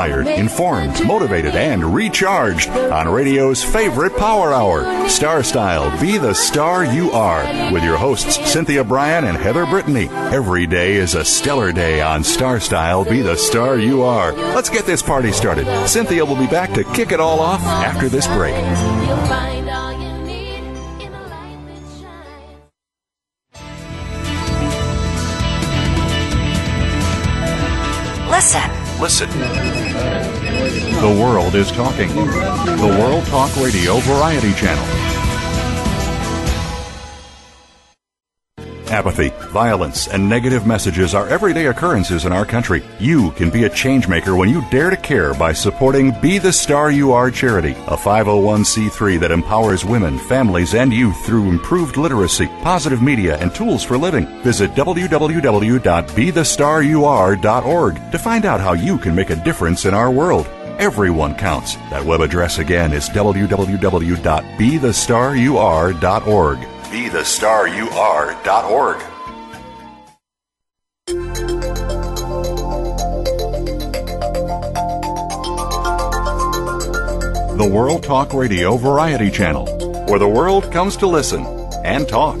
Inspired, informed, motivated, and recharged on radio's favorite power hour, Star Style Be the Star You Are, with your hosts Cynthia Bryan and Heather Brittany. Every day is a stellar day on Star Style Be the Star You Are. Let's get this party started. Cynthia will be back to kick it all off after this break. You'll find The world is talking. The World Talk Radio Variety Channel. Apathy, violence, and negative messages are everyday occurrences in our country. You can be a changemaker when you dare to care by supporting Be the Star You Are charity, a 501c3 that empowers women, families, and youth through improved literacy, positive media, and tools for living. Visit www.bethestarur.org to find out how you can make a difference in our world. Everyone counts. That web address again is www.bethestarur.org. BeTheStarUR.org. The World Talk Radio Variety Channel, where the world comes to listen and talk.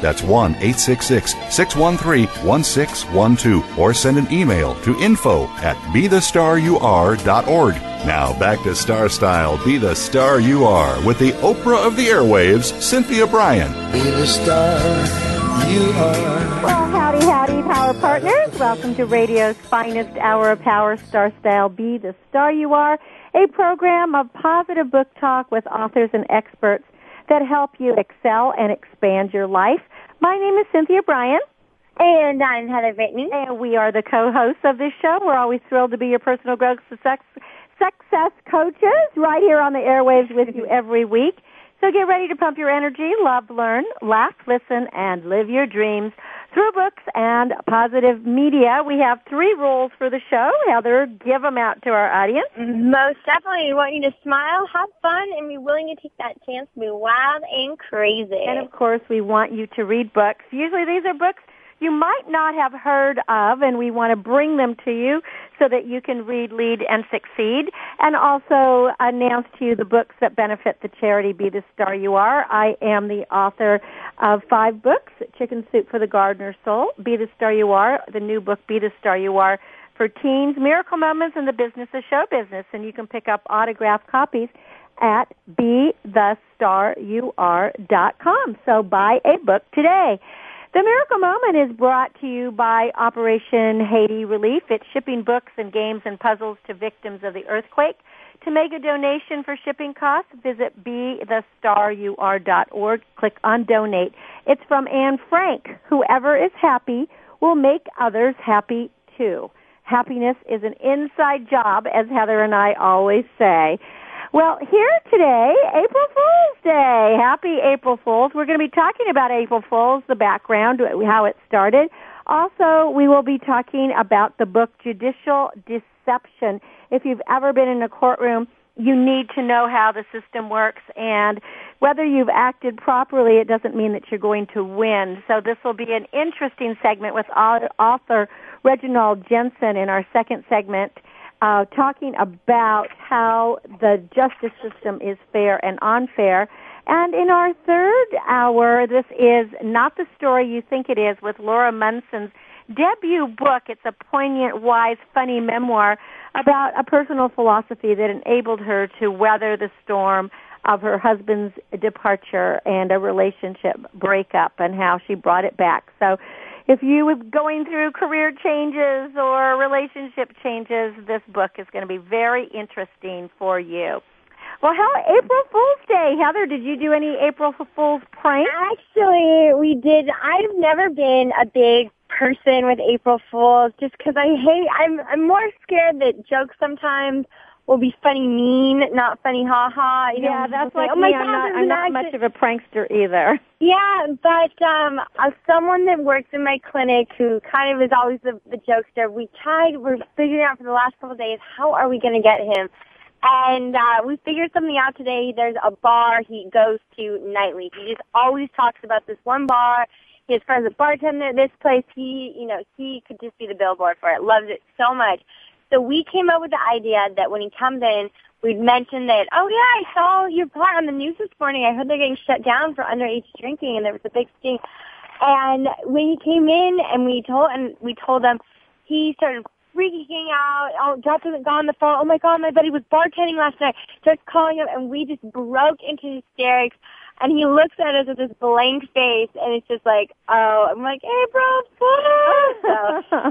That's 1 866 613 1612. Or send an email to info at bethestarur.org. Now back to Star Style Be the Star You Are with the Oprah of the Airwaves, Cynthia Bryan. Be the star you are. Well, howdy, howdy, power partners. Welcome to radio's finest hour of power, Star Style Be the Star You Are, a program of positive book talk with authors and experts that help you excel and expand your life. My name is Cynthia Bryan. And I'm Heather Brittany. And we are the co-hosts of this show. We're always thrilled to be your personal growth success, success coaches right here on the airwaves with you every week. So get ready to pump your energy, love, learn, laugh, listen, and live your dreams through books and positive media. We have three rules for the show. Heather, give them out to our audience. Most definitely, we want you to smile, have fun, and be willing to take that chance to be wild and crazy. And of course, we want you to read books. Usually these are books you might not have heard of, and we want to bring them to you so that you can read, lead, and succeed. And also announce to you the books that benefit the charity Be the Star You Are. I am the author of five books, Chicken Soup for the Gardener's Soul, Be the Star You Are, the new book Be the Star You Are for teens, Miracle Moments in the Business of Show Business. And you can pick up autographed copies at BeTheStarYouAre.com. So buy a book today. The Miracle Moment is brought to you by Operation Haiti Relief. It's shipping books and games and puzzles to victims of the earthquake. To make a donation for shipping costs, visit BeTheStarYouAre.org. Click on Donate. It's from Anne Frank. Whoever is happy will make others happy too. Happiness is an inside job, as Heather and I always say. Well, here today, April Fool's Day. Happy April Fools. We're going to be talking about April Fools, the background, how it started. Also, we will be talking about the book Judicial Deception. If you've ever been in a courtroom, you need to know how the system works and whether you've acted properly, it doesn't mean that you're going to win. So this will be an interesting segment with author Reginald Jensen in our second segment uh, talking about how the justice system is fair and unfair. And in our third hour, this is Not the Story You Think It Is with Laura Munson's debut book. It's a poignant, wise, funny memoir about a personal philosophy that enabled her to weather the storm of her husband's departure and a relationship breakup and how she brought it back. So if you were going through career changes or relationship changes, this book is going to be very interesting for you. Well, how April Fool's Day, Heather? Did you do any April Fool's pranks? Actually, we did. I've never been a big person with April Fools, just because I hate. I'm I'm more scared that jokes sometimes will be funny mean, not funny ha ha. You yeah, know, that's like, like oh me. my I'm God, not, I'm not much of a prankster either. Yeah, but um, as someone that works in my clinic who kind of is always the, the jokester, we tried, we're figuring out for the last couple of days, how are we going to get him? And uh, we figured something out today. There's a bar he goes to nightly. He just always talks about this one bar. He has friends at bartender at this place. He, you know, he could just be the billboard for it. Loves it so much. So we came up with the idea that when he comes in, we'd mention that, oh yeah, I saw your bar on the news this morning. I heard they're getting shut down for underage drinking and there was a big sting. And when he came in and we told, and we told him, he started freaking out. Oh, his gun on the phone. Oh my god, my buddy was bartending last night. Starts calling him and we just broke into hysterics. And he looks at us with this blank face and it's just like, oh, I'm like, hey, bro, So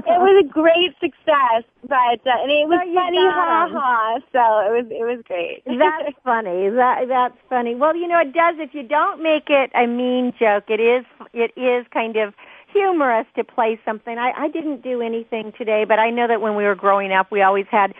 it was a great success, but, uh, and it was So funny, ha ha. So it was, it was great. That's funny. That that's funny. Well, you know, it does. If you don't make it a mean joke, it is it is kind of humorous to play something. I, I didn't do anything today, but I know that when we were growing up, we always had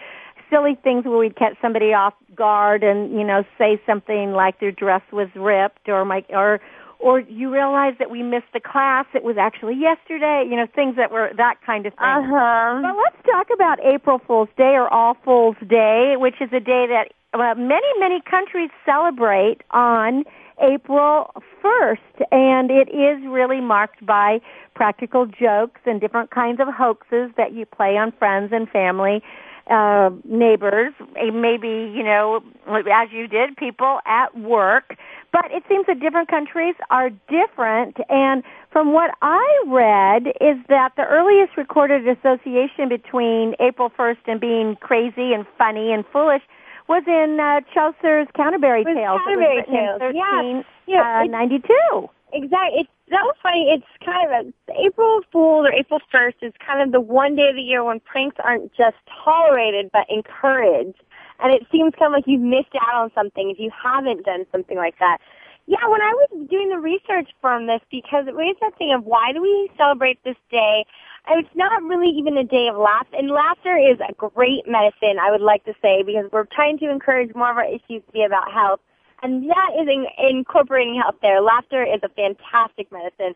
silly things where we'd catch somebody off guard and you know say something like their dress was ripped or my or or you realize that we missed the class it was actually yesterday you know things that were that kind of thing Uh huh. well, let's talk about April Fool's Day or All Fools Day, which is a day that uh, many, many countries celebrate on April 1st. And it is really marked by practical jokes and different kinds of hoaxes that you play on friends and family, uh, neighbors, eh, maybe, you know, as you did, people at work. But it seems that different countries are different. And from what I read is that the earliest recorded association between April 1st and being crazy and funny and foolish was in uh, Chaucer's Canterbury Tales. Canterbury it was written Tales, in yeah. Yeah, 1392. Exactly. It's so funny. It's kind of a, April Fool or April 1st is kind of the one day of the year when pranks aren't just tolerated but encouraged. And it seems kind of like you've missed out on something if you haven't done something like that. Yeah, when I was doing the research from this, because it raised that thing of why do we celebrate this day? And it's not really even a day of laughter. And laughter is a great medicine, I would like to say, because we're trying to encourage more of our issues to be about health. And that is in, incorporating health there. Laughter is a fantastic medicine.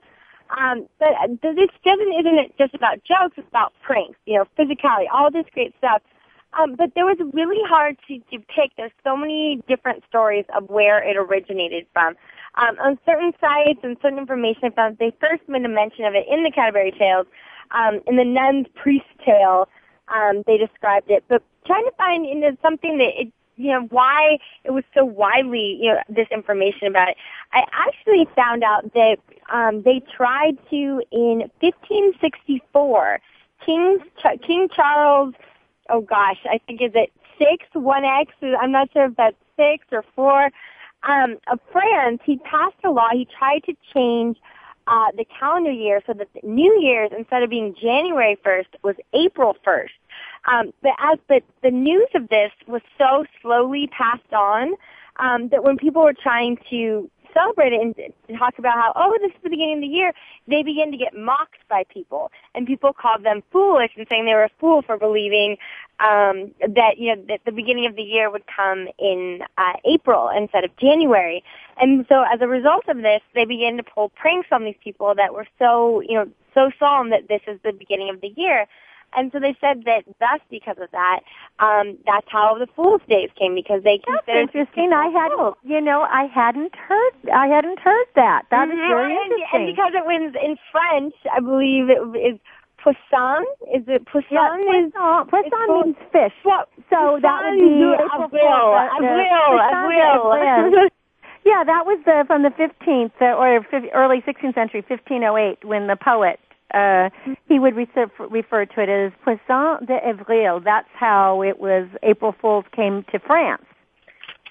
Um, but this doesn't isn't it just about jokes? It's about pranks, you know, physicality, all this great stuff. Um, but there was really hard to, pick. There's so many different stories of where it originated from. Um, on certain sites and certain information I found, they first made a mention of it in the Canterbury Tales. Um, in the Nun's Priest Tale, um, they described it. But trying to find into something that it, you know, why it was so widely, you know, this information about it. I actually found out that um, they tried to in 1564, King Ch- King Charles oh gosh, I think is it six, one X, I'm not sure if that's six or four, um, of France, he passed a law, he tried to change uh, the calendar year so that the New Year's, instead of being January 1st, was April 1st. Um, but as the, the news of this was so slowly passed on, um, that when people were trying to celebrate it and talk about how, oh, this is the beginning of the year, they begin to get mocked by people. And people called them foolish and saying they were a fool for believing um, that, you know, that the beginning of the year would come in uh, April instead of January. And so as a result of this, they began to pull pranks on these people that were so, you know, so solemn that this is the beginning of the year. And so they said that thus because of that, um, that's how the Fool's Days came because they That's considered interesting. I hadn't, you know, I hadn't heard, I hadn't heard that. That is Mhm. very and, interesting. and because it was in French, I believe it is poisson. Is it poisson? yeah, is poisson, poisson means fish. Well, So that would be April. Fool's, Avril, poisson avril. Yeah, that was the, from the 15th uh, or early 16th century, 1508, when the poet uh, he would refer, refer to it as Poisson de Avril. That's how it was. April Fools came to France.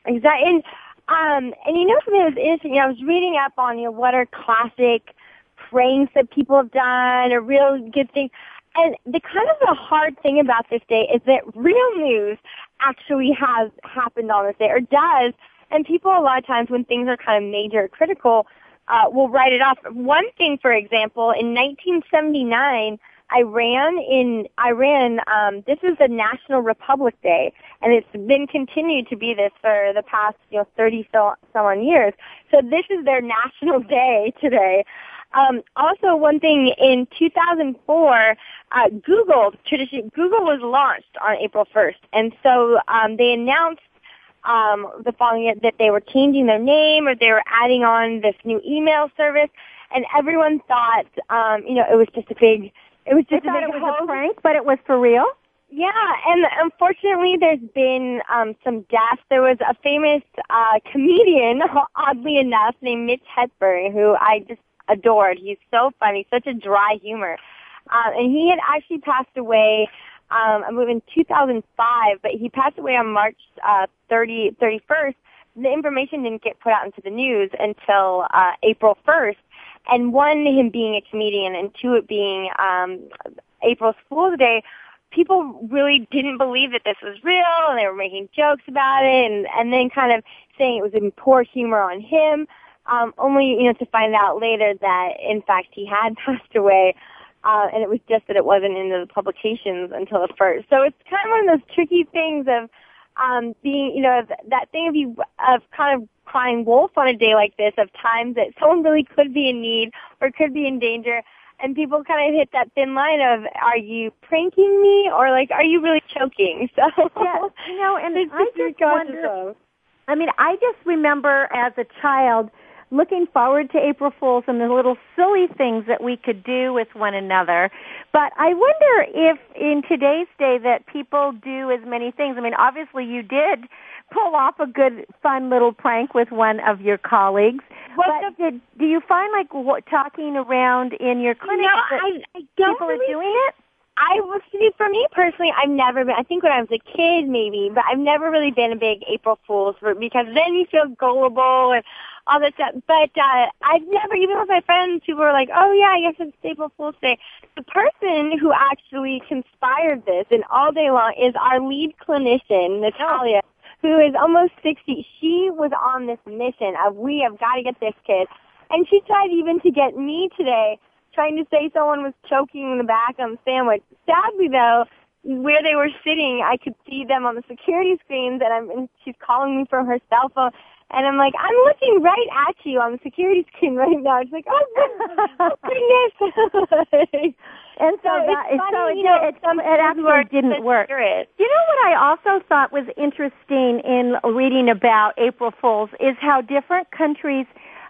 Exactly. And um and you know something that was interesting, I was reading up on you know what are classic pranks that people have done or real good things. And the kind of the hard thing about this day is that real news actually has happened on this day or does and people a lot of times when things are kind of major or critical uh, will write it off. One thing, for example, in 1979, Iran in Iran, um, this is the National Republic Day, and it's been continued to be this for the past you know 30 so some on years. So this is their national day today. Um, also, one thing in 2004, uh, Google tradition Google was launched on April 1st, and so um, they announced um, the following that they were changing their name or they were adding on this new email service, and everyone thought, um, you know, it was just a big, it was They just a big it was a prank, but it was for real. Yeah, and unfortunately, there's been um, some deaths. There was a famous uh, comedian, oddly enough, named Mitch Hedberg, who I just adored. He's so funny, such a dry humor, uh, and he had actually passed away. Um, I believe in 2005, but he passed away on March uh, 30, 31st. The information didn't get put out into the news until uh, April 1st. And one, him being a comedian, and two, it being um, April Fool's Day, people really didn't believe that this was real, and they were making jokes about it, and and then kind of saying it was in poor humor on him. Um, only you know to find out later that in fact he had passed away, uh, and it was just that it wasn't in the publications until the first. So it's kind of one of those tricky things of um, being, you know, that thing of you of kind of crying wolf on a day like this, of times that someone really could be in need or could be in danger, and people kind of hit that thin line of, are you pranking me or like, are you really choking? So Yeah, you know, and it's I just your just conscious wonder. of. I mean, I just remember as a child looking forward to April Fools and the little silly things that we could do with one another. But I wonder if in today's day that people do as many things. I mean, obviously you did pull off a good, fun little prank with one of your colleagues. What but did, do you find like what, talking around in your clinic No, that I, I don't people are doing it? I was see for me personally, I've never been. I think when I was a kid, maybe, but I've never really been a big April Fool's for because then you feel gullible and all that stuff. But uh, I've never, even with my friends, who were like, "Oh yeah, I guess it's April Fool's Day." The person who actually conspired this and all day long is our lead clinician, Natalia, who is almost sixty. She was on this mission of we have got to get this kid, and she tried even to get me today trying to say someone was choking in the back on the sandwich. Sadly, though, where they were sitting, I could see them on the security screens, and I'm and she's calling me from her cell phone. And I'm like, I'm looking right at you on the security screen right now. She's like, oh, goodness. oh, goodness. And so, So that, it's funny, so it, you know, it, some it people who are actually didn't work. considerate. You know what I also thought was interesting in reading about April Fools is how different countries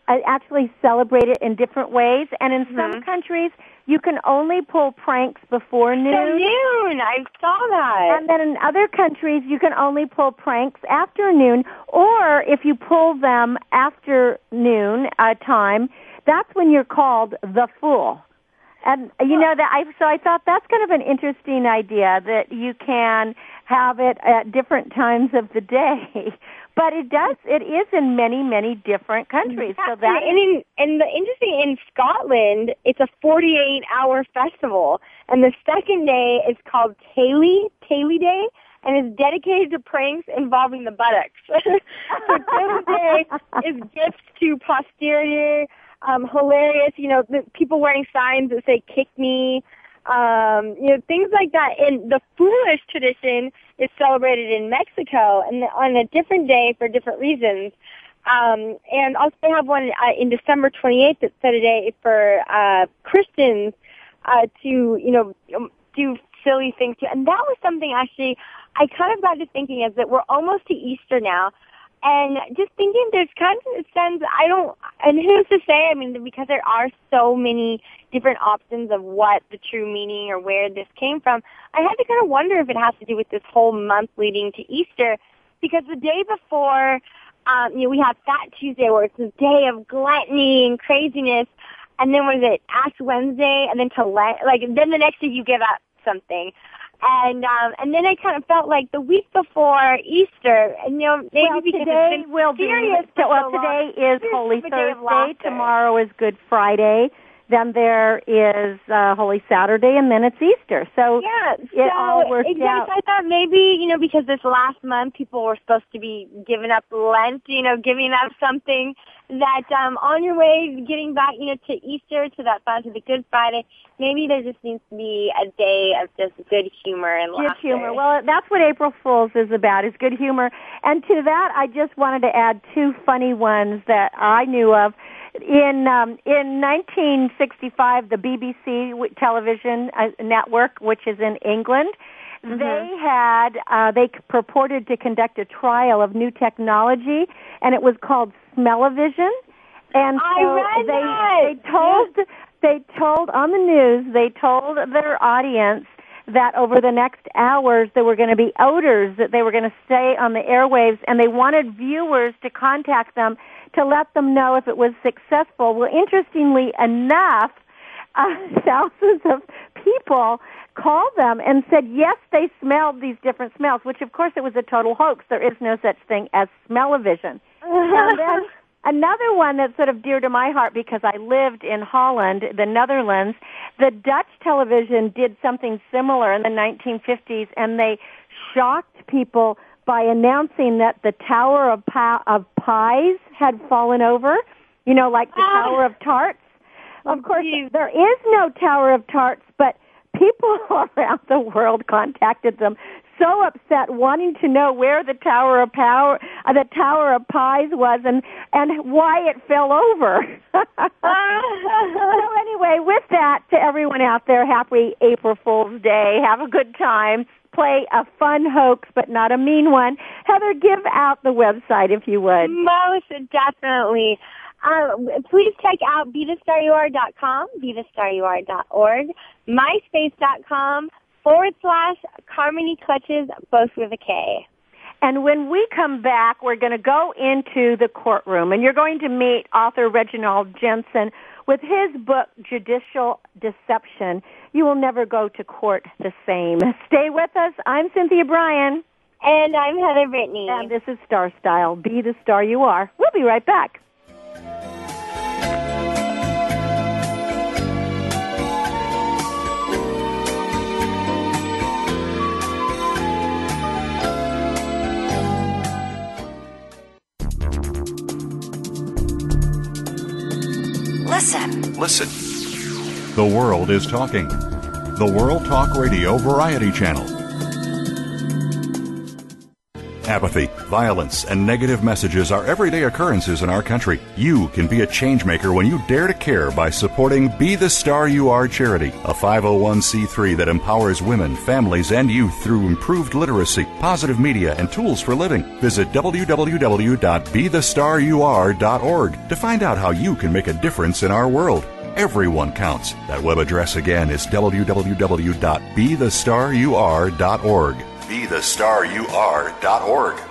actually celebrate it in different ways. And in some countries, you can only pull pranks before So noon. noon, I saw that. And then in other countries, you can only pull pranks after noon, or if you pull them after noon uh, time, that's when you're called the fool. And you know that I so I thought that's kind of an interesting idea that you can have it at different times of the day. But it does it is in many many different countries. So that and, in, and the interesting in Scotland, it's a 48 hour festival, and the second day is called Taily Taily Day, and is dedicated to pranks involving the buttocks. so Tuesday is gifts to posterity, um, hilarious. You know, the people wearing signs that say "kick me." Um, you know, things like that. And the foolish tradition is celebrated in Mexico and on a different day for different reasons. Um, and also they have one uh, in December 28th that's set a day for uh, Christians uh, to, you know, um, do silly things too. And that was something actually I kind of got to thinking is that we're almost to Easter now. And just thinking there's kind of a sense, I don't, and who's to say, I mean, because there are so many different options of what the true meaning or where this came from, I had to kind of wonder if it has to do with this whole month leading to Easter. Because the day before, um, you know, we have Fat Tuesday where it's this day of gluttony and craziness. And then was it Ash Wednesday and then to let, like, then the next day you give up something. And um and then I kind of felt like the week before Easter, and you know maybe well, because today it's been will be well so today long. is Holy It's a day of Thursday. Tomorrow is Good Friday. Then there is uh, Holy Saturday, and then it's Easter. So Yeah, it so all worked exactly. out. I thought maybe you know because this last month people were supposed to be giving up Lent, you know, giving up something that um on your way getting back, you know, to Easter, to that to the Good Friday, maybe there just needs to be a day of just good humor and Good laughter. humor. Well, that's what April Fools is about, is good humor. And to that, I just wanted to add two funny ones that I knew of. In um, in 1965, the BBC television uh, network, which is in England, Mm-hmm. they had uh, they purported to conduct a trial of new technology, and it was called Smell-O-Vision. And so they they told they told on the news they told their audience that over the next hours there were going to be odors that they were going to stay on the airwaves and they wanted viewers to contact them to let them know if it was successful. Well, interestingly enough, uh, thousands of people called them and said yes, they smelled these different smells, which of course it was a total hoax. There is no such thing as smell-o-vision. and then another one that's sort of dear to my heart because I lived in Holland, the Netherlands. The Dutch television did something similar in the 1950s, and they shocked people by announcing that the Tower of, pa- of Pies had fallen over. You know, like the Ah. Tower of Tarts. Of course, there is no Tower of Tarts, but people around the world contacted them so upset wanting to know where the tower of power uh, the tower of pies was and and why it fell over so anyway with that to everyone out there happy april fool's day have a good time play a fun hoax but not a mean one heather give out the website if you would Most definitely. Um, please check out BeTheStarYouAre.com, BeTheStarYouAre.org, MySpace.com forward slash Carmony Clutches, both with a K. And when we come back, we're going to go into the courtroom and you're going to meet author Reginald Jensen with his book, Judicial Deception. You will never go to court the same. Stay with us. I'm Cynthia Bryan. And I'm Heather Brittany. And this is Star Style. Be the star you are. We'll be right back. Listen. Listen. The world is talking. The World Talk Radio Variety Channel. Apathy, violence, and negative messages are everyday occurrences in our country. You can be a changemaker when you dare to care by supporting Be the Star You Are charity, a 501c3 that empowers women, families, and youth through improved literacy, positive media, and tools for living. Visit www.bethestarur.org to find out how you can make a difference in our world. Everyone counts. That web address again is www.bethestarur.org. BeTheStarUR.org.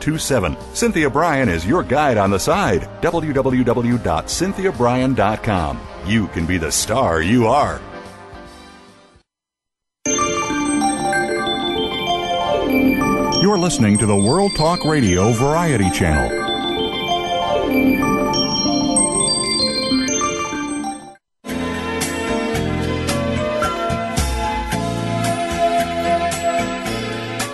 27. Cynthia Bryan is your guide on the side. www.cynthiabryan.com. You can be the star you are. You're listening to the World Talk Radio Variety Channel.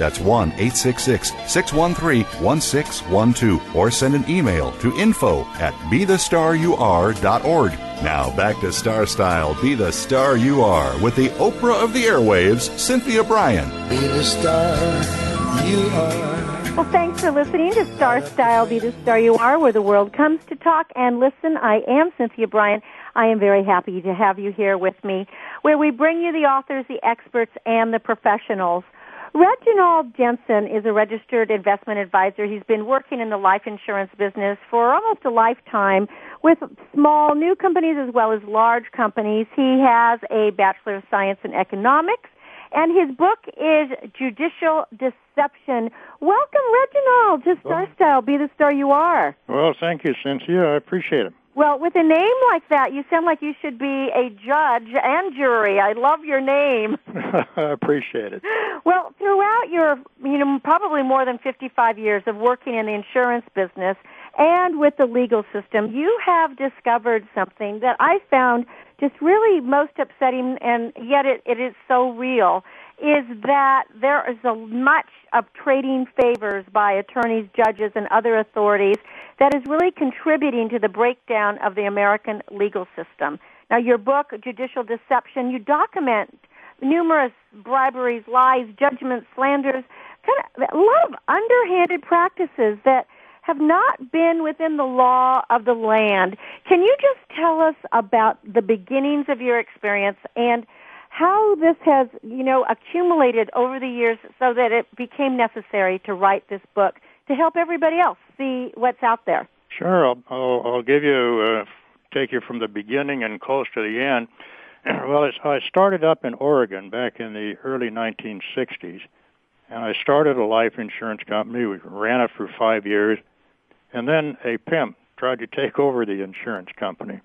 That's 1 866 613 1612. Or send an email to info at bethestaryouare.org. Now back to Star Style Be the Star You Are with the Oprah of the Airwaves, Cynthia Bryan. Be the star you are. Well, thanks for listening to Star Style Be the Star You Are, where the world comes to talk and listen. I am Cynthia Bryan. I am very happy to have you here with me, where we bring you the authors, the experts, and the professionals. Reginald Jensen is a registered investment advisor. He's been working in the life insurance business for almost a lifetime with small new companies as well as large companies. He has a Bachelor of Science in Economics and his book is Judicial Deception. Welcome, Reginald, to Star Style. Be the star you are. Well, thank you, Cynthia. I appreciate it. Well, with a name like that, you sound like you should be a judge and jury. I love your name. I appreciate it. Well, throughout your, you know, probably more than 55 years of working in the insurance business and with the legal system, you have discovered something that I found just really most upsetting, and yet it, it is so real, is that there is a much of trading favors by attorneys, judges, and other authorities that is really contributing to the breakdown of the American legal system. Now, your book, Judicial Deception, you document numerous briberies, lies, judgments, slanders, kind of a lot of underhanded practices that have not been within the law of the land. Can you just tell us about the beginnings of your experience and how this has, you know, accumulated over the years so that it became necessary to write this book to help everybody else see what's out there? Sure, I'll, I'll, I'll give you, uh, take you from the beginning and close to the end. well, I started up in Oregon back in the early 1960s, and I started a life insurance company. We ran it for five years, and then a pimp tried to take over the insurance company.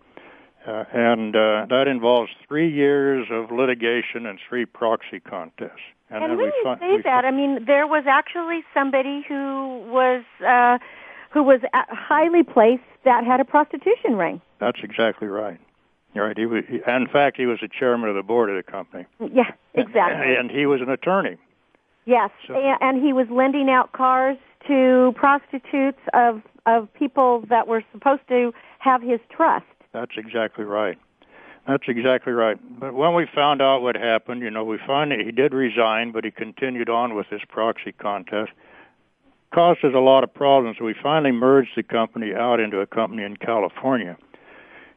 Uh, and uh, that involves three years of litigation and three proxy contests. And, and when you fi- say that, fi- I mean there was actually somebody who was uh, who was highly placed that had a prostitution ring. That's exactly right. Right. He was, he, in fact, he was the chairman of the board of the company. Yeah, exactly. And, and he was an attorney. Yes, so, and he was lending out cars to prostitutes of of people that were supposed to have his trust. That's exactly right. That's exactly right. But when we found out what happened, you know, we finally he did resign, but he continued on with this proxy contest. Caused us a lot of problems. We finally merged the company out into a company in California.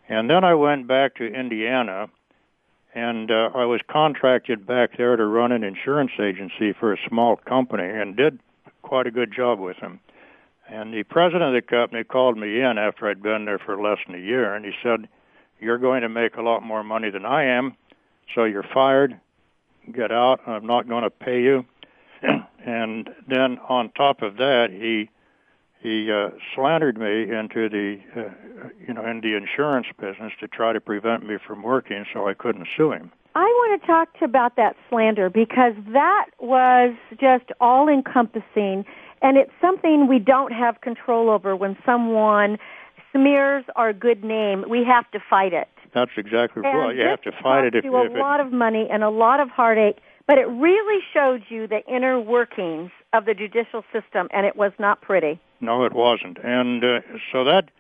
And then I went back to Indiana and uh, I was contracted back there to run an insurance agency for a small company and did quite a good job with them. And the president of the company called me in after I'd been there for less than a year, and he said, "You're going to make a lot more money than I am, so you're fired. Get out. I'm not going to pay you." and then on top of that, he he uh, slandered me into the uh, you know in the insurance business to try to prevent me from working, so I couldn't sue him. I want to talk to about that slander because that was just all encompassing and it's something we don't have control over when someone smears our good name. We have to fight it. That's exactly And well. You have to fight it if, you a it, lot of money and a lot of heartache, but it really showed you the inner workings of the judicial system, and it was not pretty. No, it wasn't, and uh, so that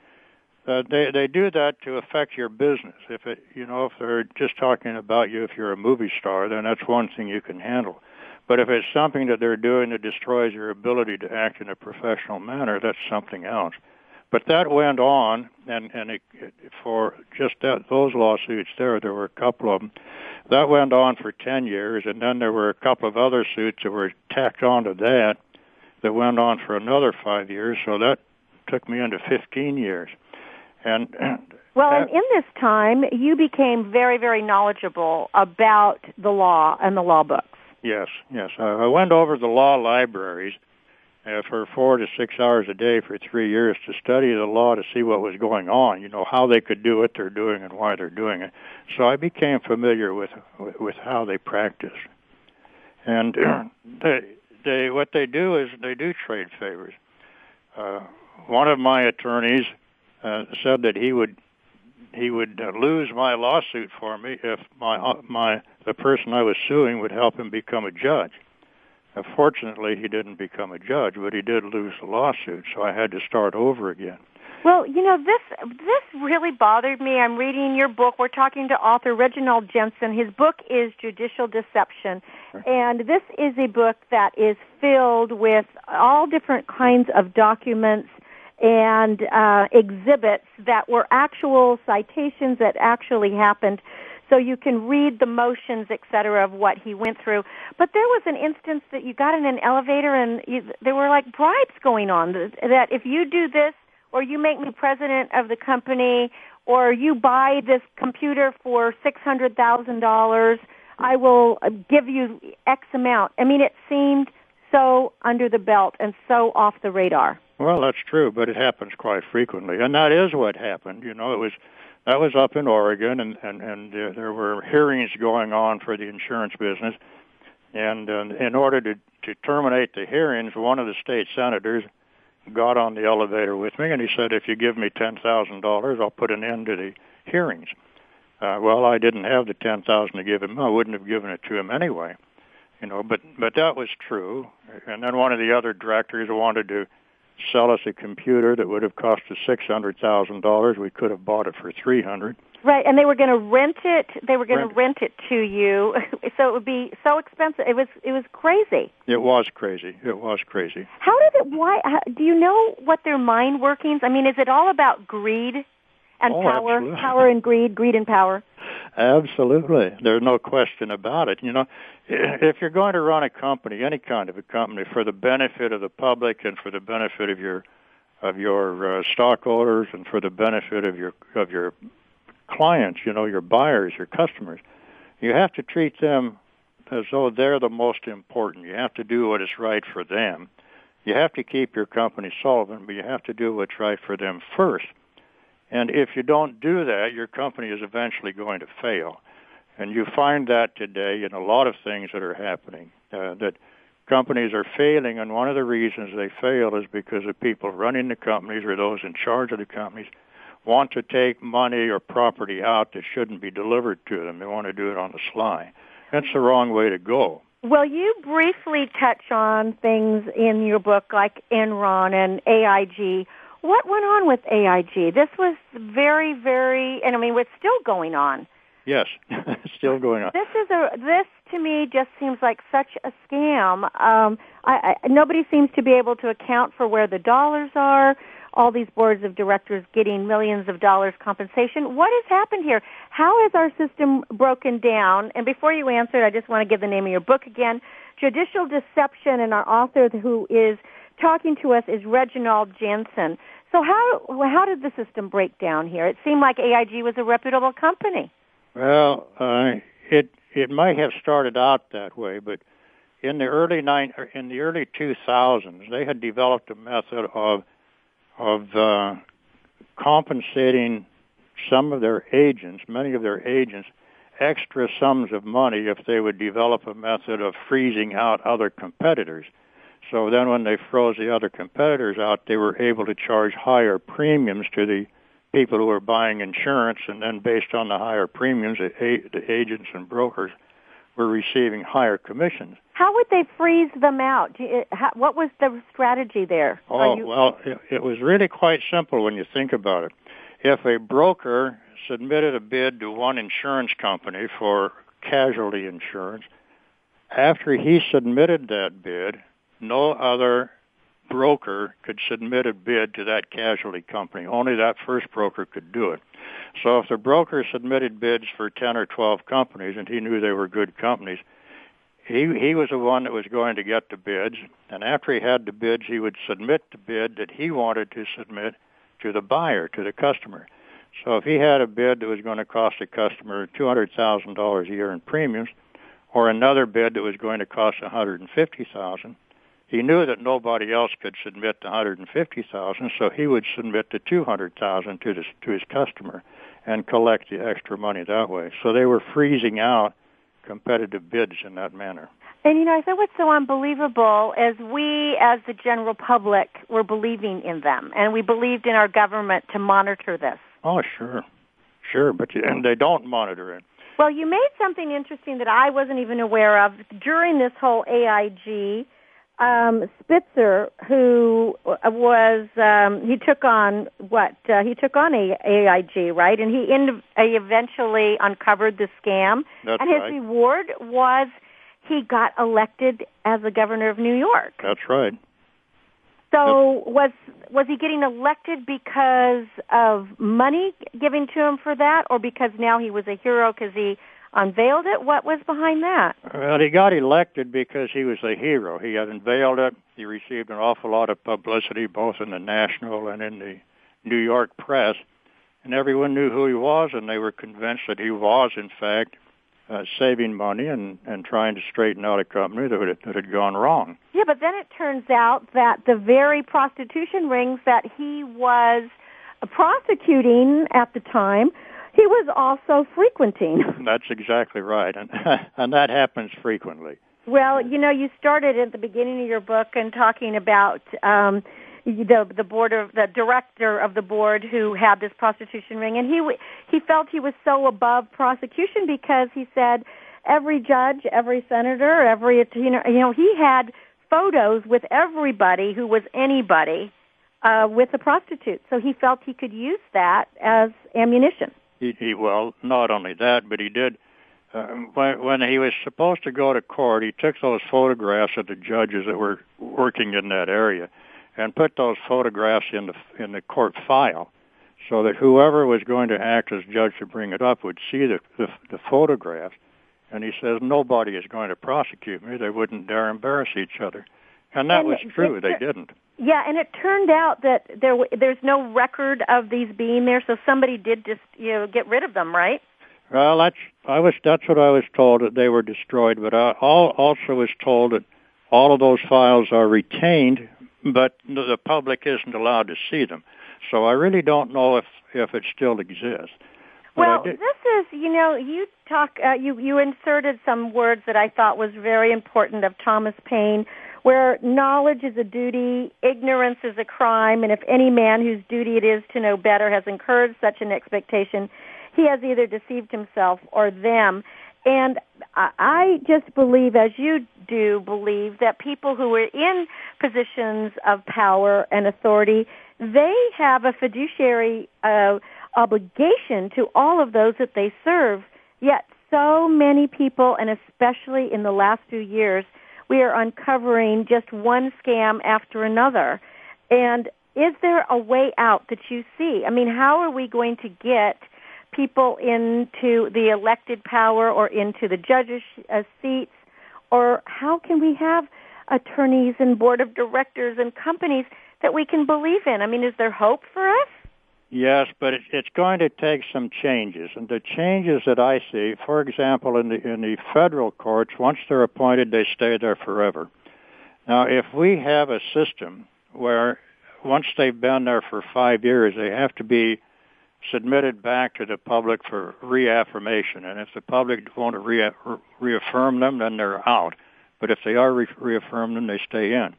uh, they they do that to affect your business. If it, you know, if they're just talking about you, if you're a movie star, then that's one thing you can handle. But if it's something that they're doing that destroys your ability to act in a professional manner, that's something else. But that went on, and and it, it, for just that, those lawsuits there, there were a couple of them. That went on for ten years, and then there were a couple of other suits that were tacked onto that that went on for another five years. So that took me into 15 years. And and Well, Uh, and in this time, you became very, very knowledgeable about the law and the law books. Yes, yes, I went over the law libraries uh, for four to six hours a day for three years to study the law to see what was going on. You know how they could do what they're doing and why they're doing it. So I became familiar with with, with how they practice. And they they what they do is they do trade favors. Uh, one of my attorneys uh, said that he would he would uh, lose my lawsuit for me if my uh, my the person I was suing would help him become a judge. Uh, fortunately, he didn't become a judge, but he did lose the lawsuit, so I had to start over again. Well, you know this this really bothered me. I'm reading your book. We're talking to author Reginald Jensen. His book is Judicial Deception, and this is a book that is filled with all different kinds of documents and uh, exhibits that were actual citations that actually happened. So you can read the motions, et cetera, of what he went through. But there was an instance that you got in an elevator and you, there were like bribes going on. That if you do this, or you make me president of the company, or you buy this computer for six hundred thousand dollars, I will uh, give you X amount. I mean, it seemed so under the belt and so off the radar. Well, that's true, but it happens quite frequently, and that is what happened. You know, it was that was up in Oregon, and and and uh, there were hearings going on for the insurance business, and uh, in order to to terminate the hearings, one of the state senators got on the elevator with me, and he said, "If you give me ten thousand dollars, I'll put an end to the hearings." Uh, well, I didn't have the ten thousand to give him. I wouldn't have given it to him anyway, you know. But but that was true. And then one of the other directors wanted to sell us a computer that would have cost us six hundred thousand dollars. We could have bought it for three hundred. Right, and they were going to rent it. They were going to rent it to you, so it would be so expensive. It was it was crazy. It was crazy. It was crazy. How did it? Why? How, do you know what their mind workings? I mean, is it all about greed and Oh, power, absolutely. power and greed, greed and power? Absolutely. There's no question about it. You know, if you're going to run a company, any kind of a company, for the benefit of the public and for the benefit of your of your uh, stockholders and for the benefit of your of your clients, you know, your buyers, your customers, you have to treat them as though they're the most important. You have to do what is right for them. You have to keep your company solvent, but you have to do what's right for them first. And if you don't do that, your company is eventually going to fail. And you find that today in a lot of things that are happening, uh, that companies are failing, and one of the reasons they fail is because the people running the companies or those in charge of the companies want to take money or property out that shouldn't be delivered to them. They want to do it on the sly. That's the wrong way to go. Well, you briefly touch on things in your book like Enron and AIG. What went on with AIG? This was very, very, and I mean, it's still going on. Yes, still going on. This is a this to me just seems like such a scam. Um, I, I, nobody seems to be able to account for where the dollars are. All these boards of directors getting millions of dollars compensation. What has happened here? How is our system broken down? And before you answer, I just want to give the name of your book again, Judicial Deception, and our author who is talking to us is Reginald Jensen. So how how did the system break down here? It seemed like AIG was a reputable company. Well, uh, it it might have started out that way, but in the early nine in the early 2000s, they had developed a method of of uh, compensating some of their agents, many of their agents, extra sums of money if they would develop a method of freezing out other competitors. So then when they froze the other competitors out, they were able to charge higher premiums to the people who were buying insurance, and then based on the higher premiums, the, agents and brokers were receiving higher commissions. How would they freeze them out? Do you- how- What was the strategy there? Oh, you- well, it was really quite simple when you think about it. If a broker submitted a bid to one insurance company for casualty insurance, after he submitted that bid, no other broker could submit a bid to that casualty company. Only that first broker could do it. So if the broker submitted bids for 10 or 12 companies and he knew they were good companies, he he was the one that was going to get the bids, and after he had the bids, he would submit the bid that he wanted to submit to the buyer, to the customer. So if he had a bid that was going to cost the customer two hundred thousand dollars a year in premiums, or another bid that was going to cost one hundred and fifty thousand, he knew that nobody else could submit the hundred and fifty thousand, so he would submit the two hundred thousand to this to his customer, and collect the extra money that way. So they were freezing out competitive bids in that manner. And you know, I thought what's so unbelievable is we, as the general public, were believing in them, and we believed in our government to monitor this. Oh, sure, sure, but you, and they don't monitor it. Well, you made something interesting that I wasn't even aware of during this whole AIG. Um, Spitzer, who was um, he took on what uh, he took on a AIG, right? And he, in, he eventually uncovered the scam, That's and his right. reward was he got elected as the governor of New York. That's right. So was was he getting elected because of money given to him for that, or because now he was a hero because he unveiled it? What was behind that? Well, he got elected because he was a hero. He had unveiled it. He received an awful lot of publicity, both in the national and in the New York press, and everyone knew who he was, and they were convinced that he was, in fact, uh, saving money and, and trying to straighten out a company that that had gone wrong. Yeah, but then it turns out that the very prostitution rings that he was prosecuting at the time, he was also frequenting. That's exactly right, and and that happens frequently. Well, you know, you started at the beginning of your book and talking about um, the the board of the director of the board who had this prostitution ring, and he w- he felt he was so above prosecution because he said every judge, every senator, every you know, you know, he had photos with everybody who was anybody uh, with a prostitute, so he felt he could use that as ammunition. He, he well, not only that, but he did. Uh, when, when he was supposed to go to court, he took those photographs of the judges that were working in that area, and put those photographs in the in the court file, so that whoever was going to act as judge to bring it up would see the the, the photographs. And he says nobody is going to prosecute me; they wouldn't dare embarrass each other. And that And was true; it- they didn't. Yeah, and it turned out that there there's no record of these being there, so somebody did just you know get rid of them, right? Well, that's I was that's what I was told that they were destroyed, but I also was told that all of those files are retained, but the public isn't allowed to see them. So I really don't know if if it still exists. Well, this is, you know, you talk, uh, you you inserted some words that I thought was very important of Thomas Paine, where knowledge is a duty, ignorance is a crime, and if any man whose duty it is to know better has encouraged such an expectation, he has either deceived himself or them. And I- just believe, as you do believe, that people who are in positions of power and authority, they have a fiduciary uh, obligation to all of those that they serve. Yet so many people, and especially in the last few years, we are uncovering just one scam after another. And is there a way out that you see? I mean, how are we going to get people into the elected power or into the judges' uh, seats? Or how can we have attorneys and board of directors and companies that we can believe in? I mean, is there hope for us? Yes, but it, it's going to take some changes, and the changes that I see, for example, in the in the federal courts, once they're appointed, they stay there forever. Now, if we have a system where once they've been there for five years, they have to be submitted back to the public for reaffirmation, and if the public won't rea- reaffirm them, then they're out. But if they are re- reaffirmed, then they stay in.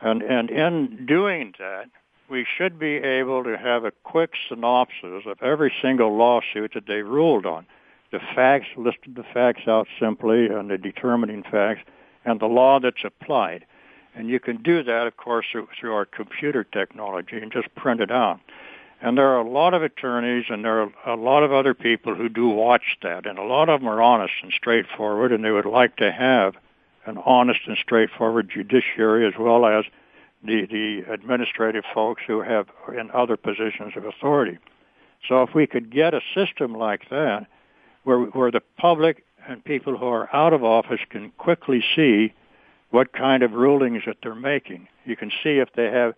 And and in doing that, we should be able to have a quick synopsis of every single lawsuit that they ruled on. The facts, listed the facts out simply and the determining facts, and the law that's applied. And you can do that, of course, through, through our computer technology and just print it out. And there are a lot of attorneys and there are a lot of other people who do watch that. And a lot of them are honest and straightforward and they would like to have an honest and straightforward judiciary as well as the, the administrative folks who have in other positions of authority. So if we could get a system like that where, where the public and people who are out of office can quickly see what kind of rulings that they're making. You can see if they have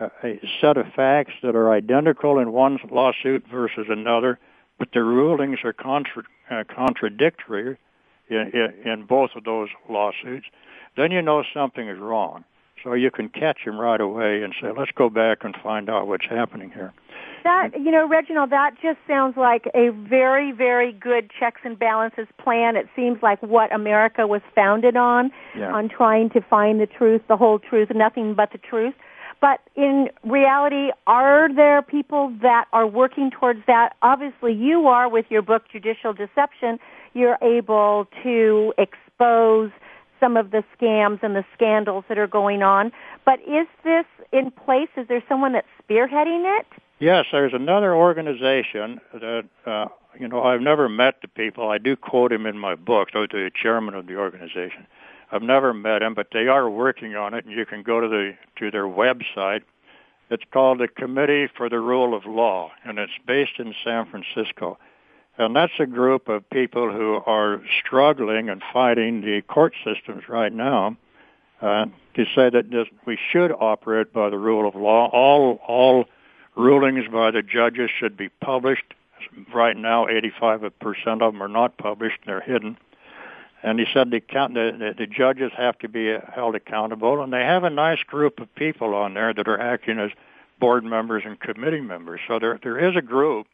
a set of facts that are identical in one lawsuit versus another, but the rulings are contra- uh, contradictory in, in, in both of those lawsuits, then you know something is wrong. So you can catch him right away and say, let's go back and find out what's happening here. That, you know, Reginald, that just sounds like a very, very good checks and balances plan. It seems like what America was founded on, Yeah. on trying to find the truth, the whole truth, nothing but the truth. But in reality, are there people that are working towards that? Obviously, you are with your book, Judicial Deception. You're able to expose some of the scams and the scandals that are going on. But is this in place? Is there someone that's spearheading it? Yes, there's another organization that, uh, you know, I've never met the people. I do quote him in my book, so the chairman of the organization. I've never met him, but they are working on it, and you can go to the to their website. It's called the Committee for the Rule of Law, and it's based in San Francisco. And that's a group of people who are struggling and fighting the court systems right now uh, to say that this, we should operate by the rule of law. All all rulings by the judges should be published. Right now, 85% of them are not published; they're hidden. And he said the, the, the, the judges have to be held accountable, and they have a nice group of people on there that are acting as board members and committee members. So there there is a group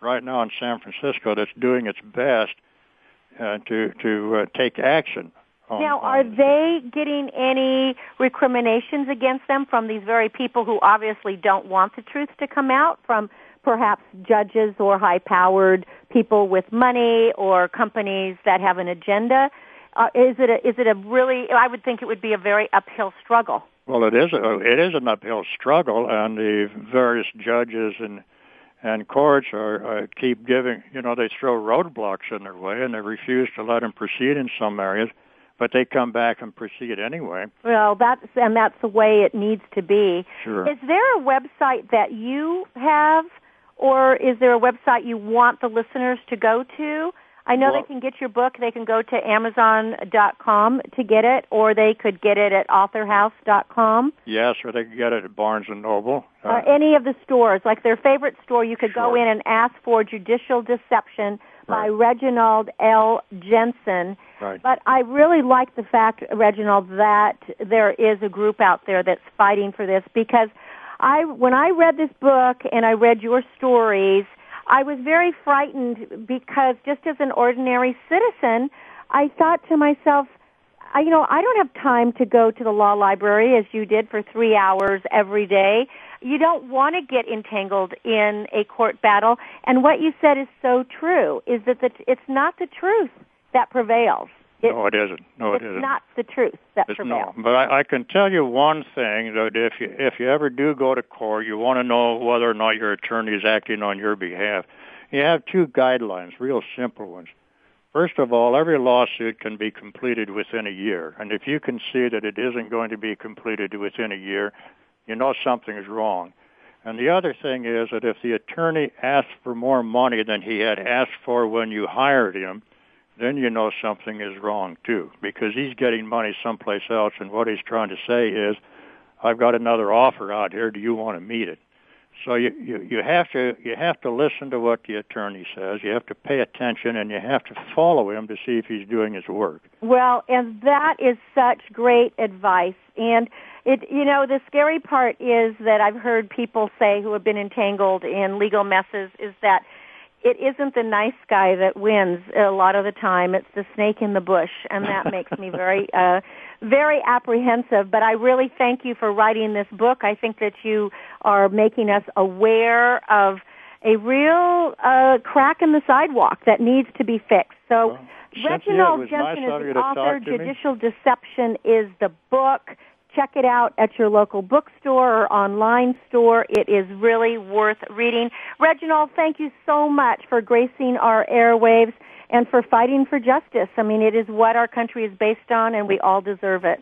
right now in San Francisco that's doing its best uh, to to uh, take action. On, Now, are on- they getting any recriminations against them from these very people who obviously don't want the truth to come out from perhaps judges or high-powered people with money or companies that have an agenda? Uh, is it a, is it a really? I would think it would be a very uphill struggle. Well, it is a, it is an uphill struggle, and the various judges and and courts are uh, keep giving. You know, they throw roadblocks in their way, and they refuse to let them proceed in some areas, but they come back and proceed anyway. Well, that's and that's the way it needs to be. Sure. Is there a website that you have, or is there a website you want the listeners to go to? I know Well- they can get your book. They can go to Amazon.com to get it, or they could get it at AuthorHouse.com. Yes, or they could get it at Barnes and Noble. Uh, Uh, any of the stores, like their favorite store, you could go in and ask for Judicial Deception by Right. Reginald L. Jensen. right. But I really like the fact, Reginald, that there is a group out there that's fighting for this because I, when I read this book and I read your stories, I was very frightened because just as an ordinary citizen, I thought to myself, I, you know, I don't have time to go to the law library as you did for three hours every day. You don't want to get entangled in a court battle. And what you said is so true, is that the, it's not the truth that prevails. It, no, it isn't. No, it isn't. not the truth that It's prevails. no, but I, I can tell you one thing that if you if you ever do go to court, you want to know whether or not your attorney is acting on your behalf. You have two guidelines, real simple ones. First of all, every lawsuit can be completed within a year, and if you can see that it isn't going to be completed within a year, you know something is wrong. And the other thing is that if the attorney asks for more money than he had asked for when you hired him, then you know something is wrong too, because he's getting money someplace else, and what he's trying to say is, "I've got another offer out here. Do you want to meet it?" So you, you you have to you have to listen to what the attorney says. You have to pay attention, and you have to follow him to see if he's doing his work. Well, and that is such great advice. And it, you know, the scary part is that I've heard people say who have been entangled in legal messes is that it isn't the nice guy that wins a lot of the time. It's the snake in the bush, and that makes me very, uh, very apprehensive. But I really thank you for writing this book. I think that you are making us aware of a real uh, crack in the sidewalk that needs to be fixed. So, Well, Reginald nice Jensen is the author. me. Judicial Deception is the book. Check it out at your local bookstore or online store. It is really worth reading. Reginald, thank you so much for gracing our airwaves and for fighting for justice. I mean, it is what our country is based on, and we all deserve it.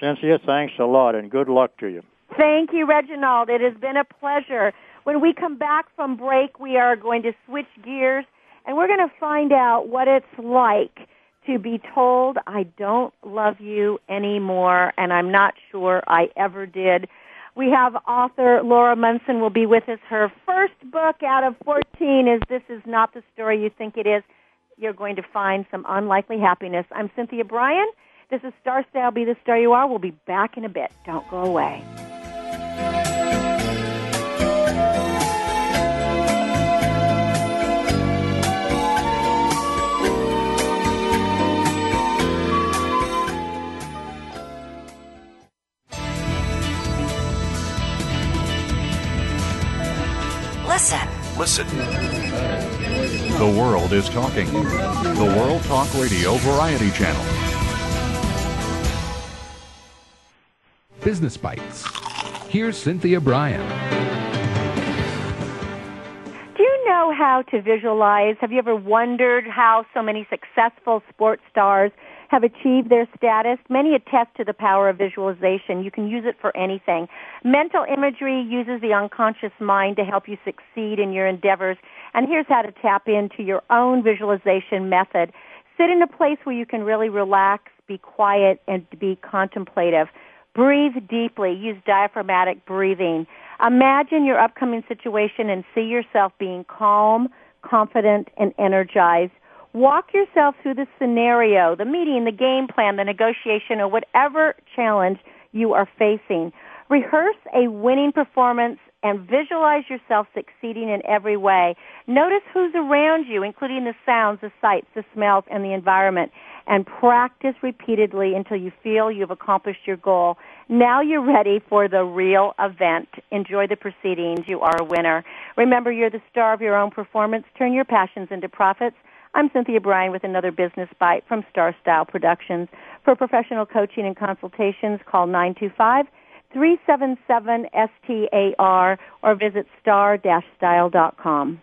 Cynthia, thanks a lot, and good luck to you. Thank you, Reginald. It has been a pleasure. When we come back from break, we are going to switch gears and we're going to find out what it's like to be told I don't love you anymore and I'm not sure I ever did. We have author Laura Munson will be with us. Her first book out of 14 is This Is Not the Story You Think It Is. You're going to find some unlikely happiness. I'm Cynthia Bryan. This is Star Style Be the Star You Are. We'll be back in a bit. Don't go away. Listen. Listen. The world is talking. The World Talk Radio Variety Channel. Business Bites. Here's Cynthia Bryan. Do you know how to visualize? Have you ever wondered how so many successful sports stars have achieved their status? Many attest to the power of visualization. You can use it for anything. Mental imagery uses the unconscious mind to help you succeed in your endeavors. And here's how to tap into your own visualization method. Sit in a place where you can really relax, be quiet, and be contemplative. Breathe deeply. Use diaphragmatic breathing. Imagine your upcoming situation and see yourself being calm, confident, and energized. Walk yourself through the scenario, the meeting, the game plan, the negotiation, or whatever challenge you are facing. Rehearse a winning performance and visualize yourself succeeding in every way. Notice who's around you, including the sounds, the sights, the smells, and the environment. And practice repeatedly until you feel you've accomplished your goal. Now you're ready for the real event. Enjoy the proceedings. You are a winner. Remember, you're the star of your own performance. Turn your passions into profits. I'm Cynthia Bryan with another business bite from Star Style Productions. For professional coaching and consultations, call 925 377 STAR or visit star-style.com.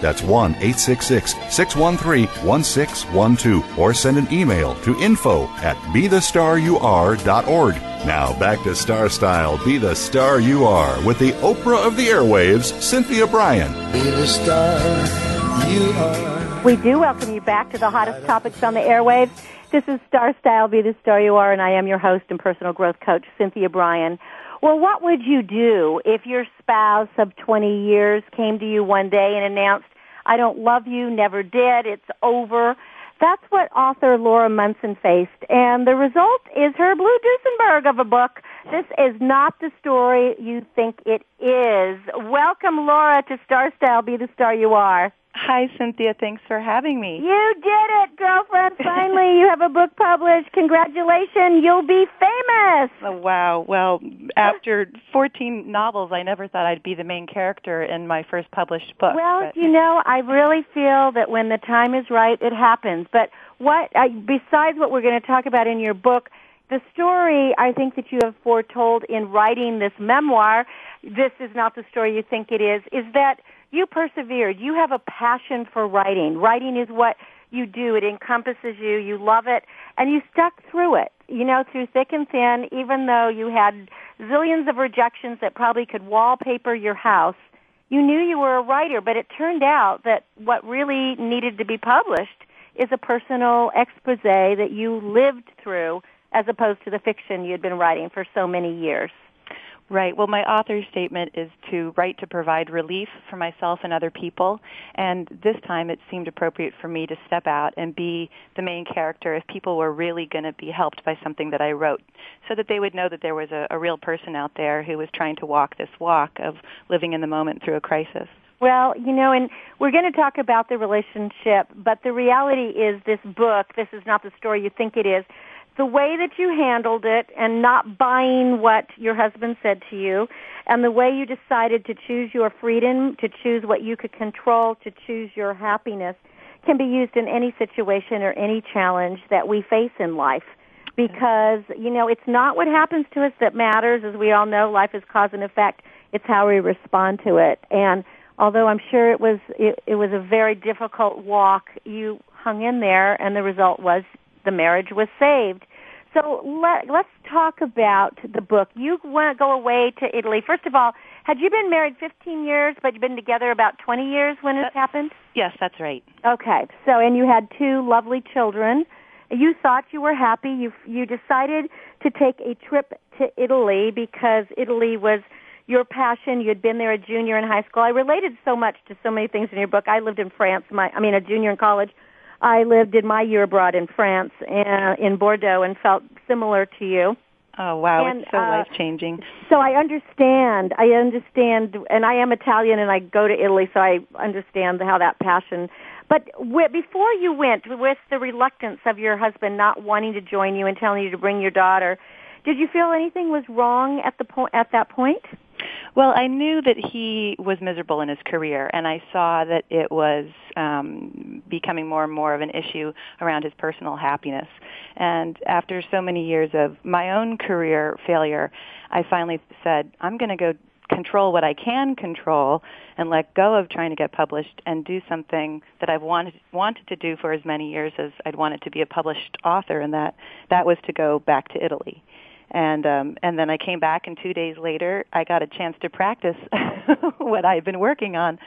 That's 1 866 613 1612. Or send an email to info at bethestaryouare.org. Now back to Star Style Be the Star You Are with the Oprah of the Airwaves, Cynthia Bryan. Be the star you are. We do welcome you back to the hottest topics on the airwaves. This is Star Style, Be the Star You Are, and I am your host and personal growth coach, Cynthia Bryan. Well, what would you do if your spouse of 20 years came to you one day and announced, I don't love you, never did, it's over, That's what author Laura Munson faced, and the result is her Blue Duesenberg of a book. This is not the story you think it is. Welcome, Laura, to Star Style. Be the star you are. Hi, Cynthia. Thanks for having me. You did it, girlfriend. Finally, you have a book published. Congratulations. You'll be famous. Oh, wow. Well, after 14 novels, I never thought I'd be the main character in my first published book. Well, but- you know, I really feel that when the time is right, it happens. But what, uh, besides what we're going to talk about in your book, the story I think that you have foretold in writing this memoir, this is not the story you think it is, is that you persevered. You have a passion for writing. Writing is what you do. It encompasses you. You love it. And you stuck through it, you know, through thick and thin, even though you had zillions of rejections that probably could wallpaper your house. You knew you were a writer, but it turned out that what really needed to be published is a personal expose that you lived through as opposed to the fiction you had been writing for so many years. Right. Well, my author's statement is to write to provide relief for myself and other people. And this time it seemed appropriate for me to step out and be the main character if people were really going to be helped by something that I wrote so that they would know that there was a, a real person out there who was trying to walk this walk of living in the moment through a crisis. Well, you know, and we're going to talk about the relationship, but the reality is this book, this is not the story you think it is. The way that you handled it and not buying what your husband said to you, and the way you decided to choose your freedom, to choose what you could control, to choose your happiness, can be used in any situation or any challenge that we face in life. Because, you know, it's not what happens to us that matters. As we all know, life is cause and effect. It's how we respond to it. And although I'm sure it was it, it was a very difficult walk, you hung in there, and the result was the marriage was saved. So let, let's talk about the book. You want to go away to Italy. First of all, had you been married 15 years, but you've been together about 20 years when this happened? Yes, that's right. Okay. So, and you had two lovely children. You thought you were happy. You you decided to take a trip to Italy because Italy was your passion. You had been there a junior in high school. I related so much to so many things in your book. I lived in France. My I mean, a junior in college. I lived in my year abroad in France, uh, in Bordeaux, and felt similar to you. Oh wow, And, it's so uh, life changing. So I understand. I understand, and I am Italian, and I go to Italy, so I understand how that passion. But w- before you went, with the reluctance of your husband not wanting to join you and telling you to bring your daughter, did you feel anything was wrong at the point at that point? Well, I knew that he was miserable in his career, and I saw that it was um, becoming more and more of an issue around his personal happiness. And after so many years of my own career failure, I finally said, I'm going to go control what I can control and let go of trying to get published and do something that I've wanted wanted to do for as many years as I'd wanted to be a published author and that that was to go back to Italy and um and then I came back and 2 days later I got a chance to practice what I've been working on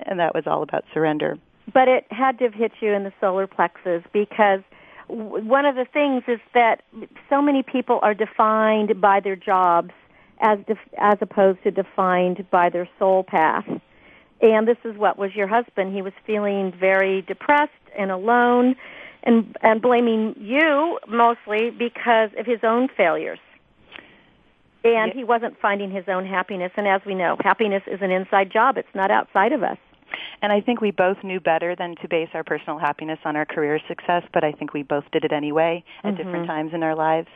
and that was all about surrender. But it had to have hit you in the solar plexus because one of the things is that so many people are defined by their jobs as def- as opposed to defined by their soul path. And this is what was your husband. He was feeling very depressed and alone and and blaming you mostly because of his own failures. And he wasn't finding his own happiness and as we know, happiness is an inside job. It's not outside of us. And I think we both knew better than to base our personal happiness on our career success, but I think we both did it anyway at mm-hmm. different times in our lives.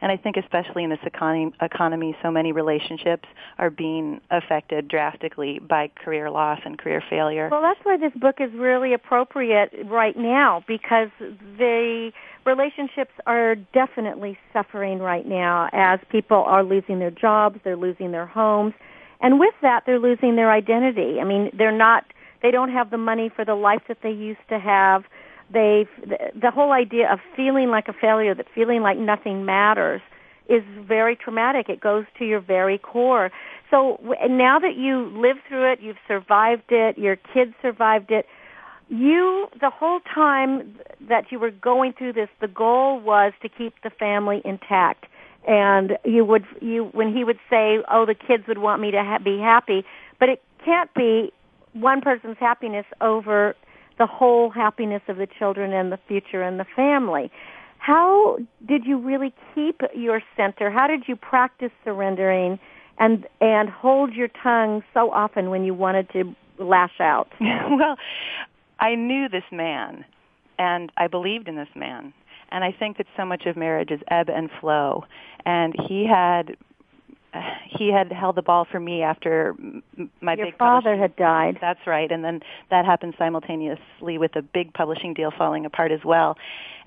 And I think especially in this economy, economy, so many relationships are being affected drastically by career loss and career failure. Well, that's why this book is really appropriate right now because the relationships are definitely suffering right now as people are losing their jobs, they're losing their homes, and with that they're losing their identity. I mean, they're not they don't have the money for the life that they used to have. They the, whole idea of feeling like a failure, that feeling like nothing matters is very traumatic. It goes to your very core. So now that you lived through it, you've survived it, your kids survived it, you, the whole time that you were going through this, the goal was to keep the family intact. And you would, you, when he would say, oh, the kids would want me to ha- be happy, but it can't be one person's happiness over the whole happiness of the children and the future and the family. How did you really keep your center? How did you practice surrendering and and hold your tongue so often when you wanted to lash out? well, I knew this man and I believed in this man. And I think that so much of marriage is ebb and flow. And he had he had held the ball for me after my Your big father had died. That's right, and then that happened simultaneously with a big publishing deal falling apart as well.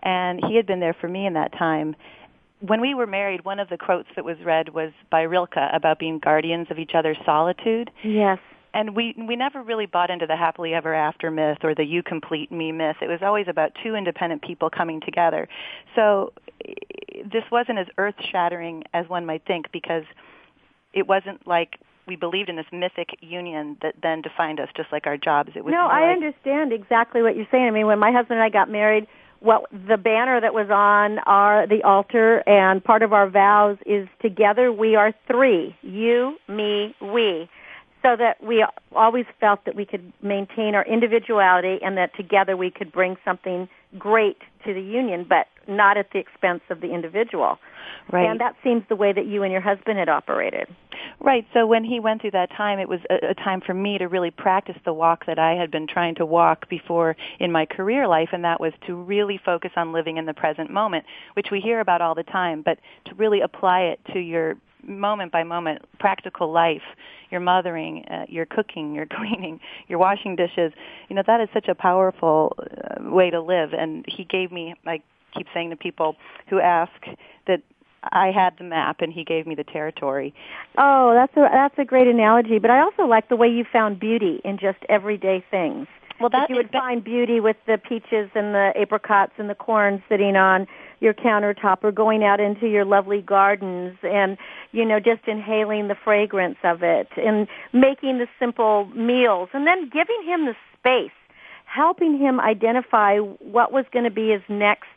And he had been there for me in that time. When we were married, one of the quotes that was read was by Rilke about being guardians of each other's solitude. Yes and we we never really bought into the happily ever after myth or the you complete me myth. It was always about two independent people coming together. So eh, this wasn't as earth shattering as one might think because it wasn't like we believed in this mythic union that then defined us just like our jobs. It was No, I understand exactly what you're saying. I mean, when my husband and I got married, well, the banner that was on our the altar and part of our vows is together we are three. You, me, we so that we always felt that we could maintain our individuality and that together we could bring something great to the union, but not at the expense of the individual. Right. And that seems the way that you and your husband had operated. Right. So when he went through that time, it was a, a time for me to really practice the walk that I had been trying to walk before in my career life, and that was to really focus on living in the present moment, which we hear about all the time, but to really apply it to your moment by moment practical life your mothering uh, your cooking your cleaning your washing dishes you know that is such a powerful uh, way to live and he gave me i keep saying to people who ask that I had the map and he gave me the territory. Oh, that's a that's a great analogy, but I also like the way you found beauty in just everyday things. Well, that you would find beauty with the peaches and the apricots and the corn sitting on your countertop or going out into your lovely gardens and you know just inhaling the fragrance of it and making the simple meals and then giving him the space helping him identify what was going to be his next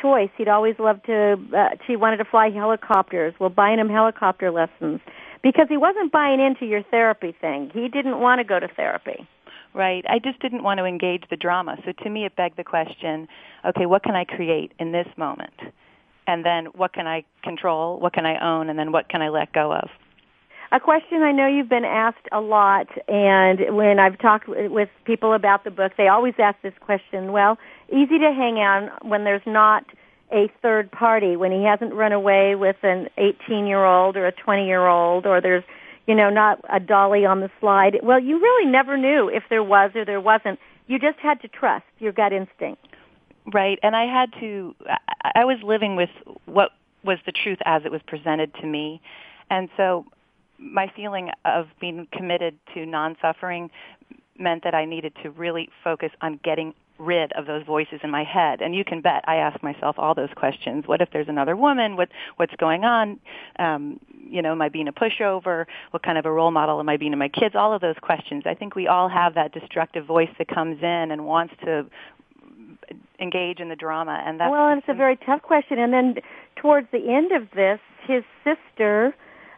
choice. He'd always loved to uh, he wanted to fly helicopters. Well buying him helicopter lessons because he wasn't buying into your therapy thing. He didn't want to go to therapy Right. I just didn't want to engage the drama. So to me, it begged the question, okay, what can I create in this moment? And then what can I control? What can I own? And then what can I let go of? A question I know you've been asked a lot, and when I've talked with people about the book, they always ask this question. Well, easy to hang on when there's not a third party, when he hasn't run away with an 18 year old or a 20 year old, or there's you know, not a dolly on the slide. Well, you really never knew if there was or there wasn't. You just had to trust your gut instinct. Right, and I had to. I was living with what was the truth as it was presented to me, and so my feeling of being committed to non-suffering meant that I needed to really focus on getting rid of those voices in my head. And you can bet I ask myself all those questions. What if there's another woman? What what's going on? Um, you know, am I being a pushover? What kind of a role model am I being to my kids? All of those questions. I think we all have that destructive voice that comes in and wants to engage in the drama and that's Well, and it's a very tough question. And then towards the end of this, his sister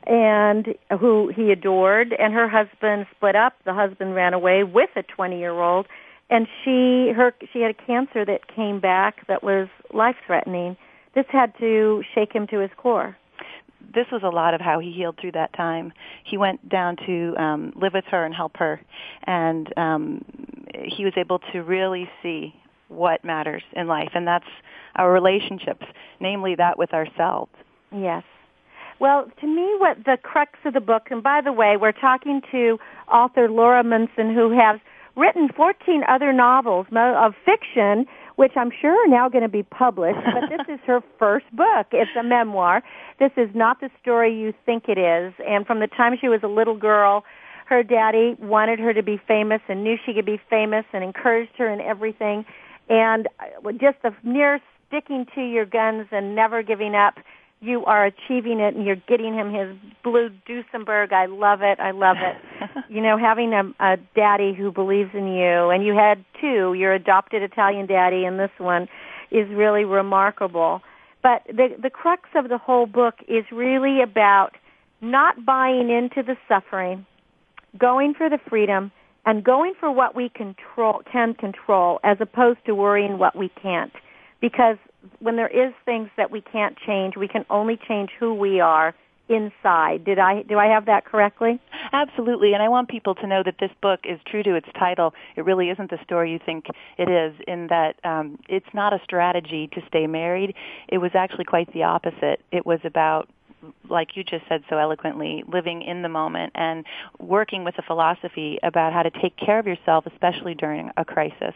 and who he adored and her husband split up. The husband ran away with a 20-year-old and she her she had a cancer that came back that was life threatening. This had to shake him to his core. This was a lot of how he healed through that time. He went down to um, live with her and help her, and um, he was able to really see what matters in life, and that's our relationships, namely that with ourselves. Yes. Well, to me, what the crux of the book, and by the way, we're talking to author Laura Munson, who has written 14 other novels of fiction, which I'm sure are now going to be published, but this is her first book. It's a memoir. This is not the story you think it is. And from the time she was a little girl, her daddy wanted her to be famous and knew she could be famous and encouraged her in everything. And uh, just the near sticking to your guns and never giving up you are achieving it and you're getting him his blue Duesenberg. I love it. I love it. you know, having a, a daddy who believes in you and you had two, your adopted Italian daddy and this one is really remarkable. But the the crux of the whole book is really about not buying into the suffering, going for the freedom and going for what we control can control as opposed to worrying what we can't because when there is things that we can't change we can only change who we are inside did i do i have that correctly Absolutely, and I want people to know that this book is true to its title. It really isn't the story you think it is, in that um, it's not a strategy to stay married. It was actually quite the opposite. It was about like you just said so eloquently, living in the moment and working with a philosophy about how to take care of yourself, especially during a crisis.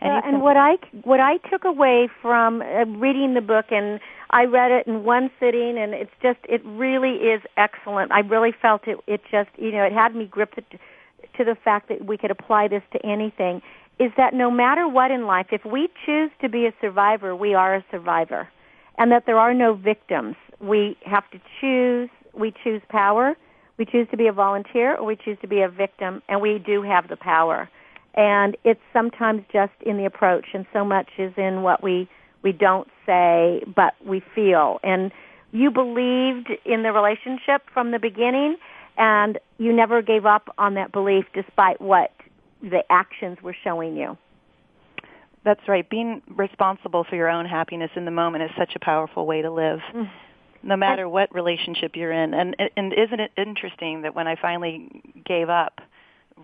And, and what I what I took away from uh, reading the book, and I read it in one sitting, and it's just it really is excellent. I really felt it. It just you know it had me gripped to, to the fact that we could apply this to anything. Is that no matter what in life, if we choose to be a survivor, we are a survivor, and that there are no victims. We have to choose. We choose power. We choose to be a volunteer, or we choose to be a victim, and we do have the power and it's sometimes just in the approach and so much is in what we we don't say but we feel. And you believed in the relationship from the beginning and you never gave up on that belief despite what the actions were showing you. That's right. Being responsible for your own happiness in the moment is such a powerful way to live mm. no matter what relationship you're in. And and isn't it interesting that when i finally gave up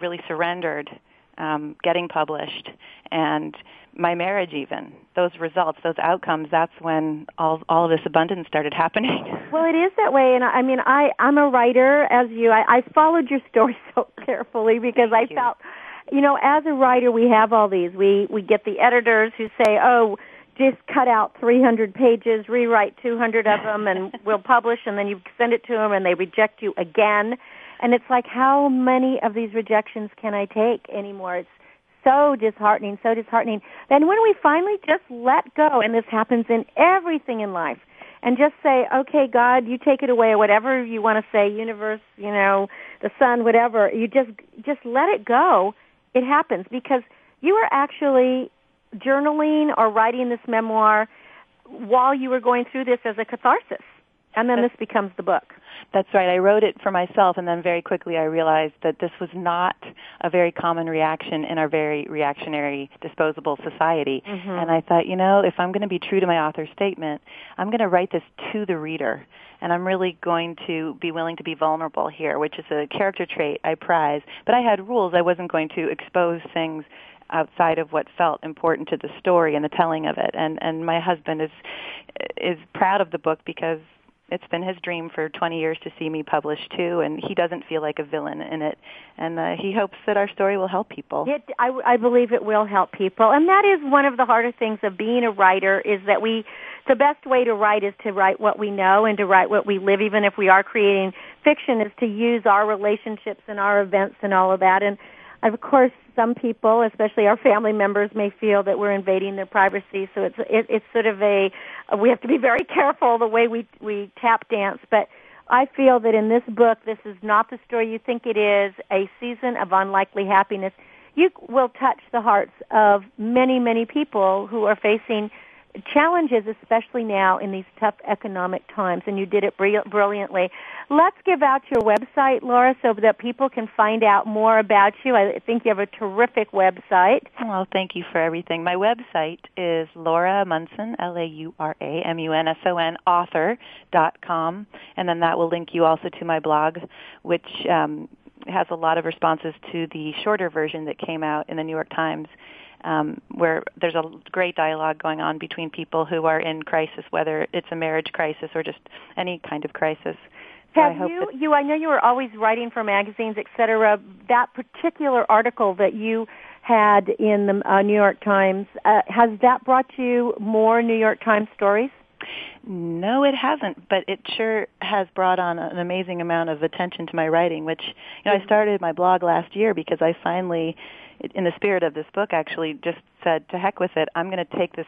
really surrendered um, getting published and my marriage even those results those outcomes that's when all all of this abundance started happening. Well it is that way and i mean i i'm a writer as you i, I followed your story so carefully because Thank i you. felt you know as a writer we have all these. We we get the editors who say oh just cut out 300 pages rewrite 200 of them and we'll publish and then you send it to them and they reject you again and it's like, how many of these rejections can I take anymore? It's so disheartening, so disheartening. Then when we finally just let go, and this happens in everything in life, and just say, okay, God, you take it away, or whatever you want to say, universe, you know, the sun, whatever, you just, just let it go, it happens because you are actually journaling or writing this memoir while you were going through this as a catharsis. And then this becomes the book. That's right. I wrote it for myself, and then very quickly I realized that this was not a very common reaction in our very reactionary, disposable society. Mm-hmm. And I thought, you know, if I'm going to be true to my author statement, I'm going to write this to the reader. And I'm really going to be willing to be vulnerable here, which is a character trait I prize. But I had rules. I wasn't going to expose things outside of what felt important to the story and the telling of it. And and my husband is is proud of the book because it's been his dream for 20 years to see me published too, and he doesn't feel like a villain in it. And uh, he hopes that our story will help people. It, I, I believe it will help people, and that is one of the harder things of being a writer is that we. The best way to write is to write what we know and to write what we live, even if we are creating fiction, is to use our relationships and our events and all of that. And of course, some people, especially our family members, may feel that we're invading their privacy. So it's it, it's sort of a we have to be very careful the way we we tap dance. But I feel that in this book, this is not the story you think it is. A season of unlikely happiness. You will touch the hearts of many many people who are facing challenges, especially now in these tough economic times, and you did it brilliantly. Let's give out your website, Laura, so that people can find out more about you. I think you have a terrific website. Well, thank you for everything. My website is Laura Munson, L-A-U-R-A-M-U-N-S-O-N, author dot com, and then that will link you also to my blog, which um, has a lot of responses to the shorter version that came out in the New York Times um, where there's a great dialogue going on between people who are in crisis, whether it's a marriage crisis or just any kind of crisis. So Have I you, you? I know you were always writing for magazines, et cetera. That particular article that you had in the uh, New York Times uh, has that brought you more New York Times stories? No, it hasn't, but it sure has brought on an amazing amount of attention to my writing, which you know I started my blog last year because I finally in the spirit of this book, actually just said, to heck with it. I'm going to take this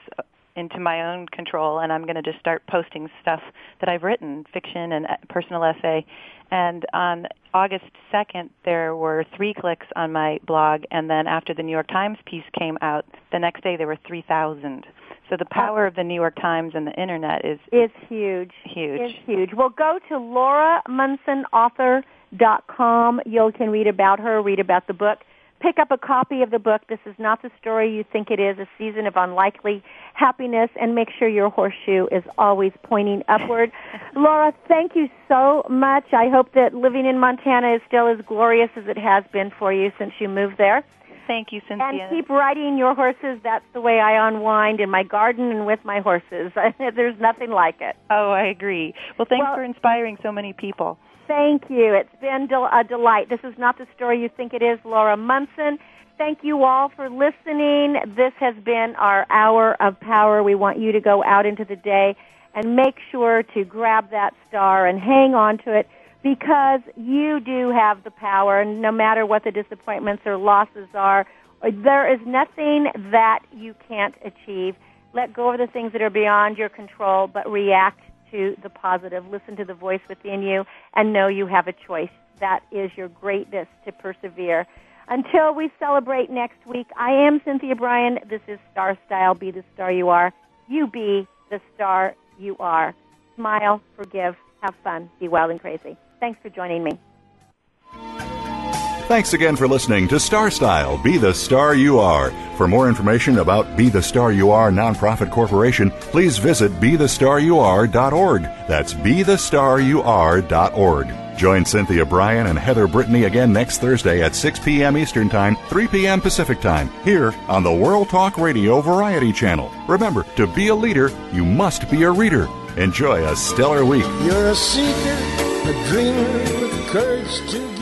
into my own control, and I'm going to just start posting stuff that I've written, fiction and uh, personal essay. And on August 2nd, there were three clicks on my blog, and then after the New York Times piece came out, the next day there were 3,000. So the power of the New York Times and the internet is is huge. Huge. Is huge. Well, go to Laura Munson Author dot com. You can read about her, read about the book pick up a copy of the book. This is not the story you think it is, a season of unlikely happiness, and make sure your horseshoe is always pointing upward. Laura, thank you so much. I hope that living in Montana is still as glorious as it has been for you since you moved there. Thank you, Cynthia. And keep riding your horses. That's the way I unwind in my garden and with my horses. There's nothing like it. Oh, I agree. Well, thanks Well- for inspiring so many people. Thank you. It's been del- a delight. This is not the story you think it is, Laura Munson. Thank you all for listening. This has been our hour of power. We want you to go out into the day and make sure to grab that star and hang on to it because you do have the power and no matter what the disappointments or losses are, there is nothing that you can't achieve. Let go of the things that are beyond your control, but react to the positive. Listen to the voice within you and know you have a choice. That is your greatness to persevere. Until we celebrate next week, I am Cynthia Bryan. This is Star Style. Be the star you are. You be the star you are. Smile, forgive, have fun, be wild and crazy. Thanks for joining me. Thanks again for listening to Star Style Be the Star You Are. For more information about Be the Star You Are Nonprofit Corporation, please visit BeTheStarYouAre.org. That's BeTheStarYouAre.org. Join Cynthia Bryan and Heather Brittany again next Thursday at 6 p.m. Eastern Time, 3 p.m. Pacific Time, here on the World Talk Radio Variety Channel. Remember, to be a leader, you must be a reader. Enjoy a stellar week. You're a seeker, a dreamer with courage to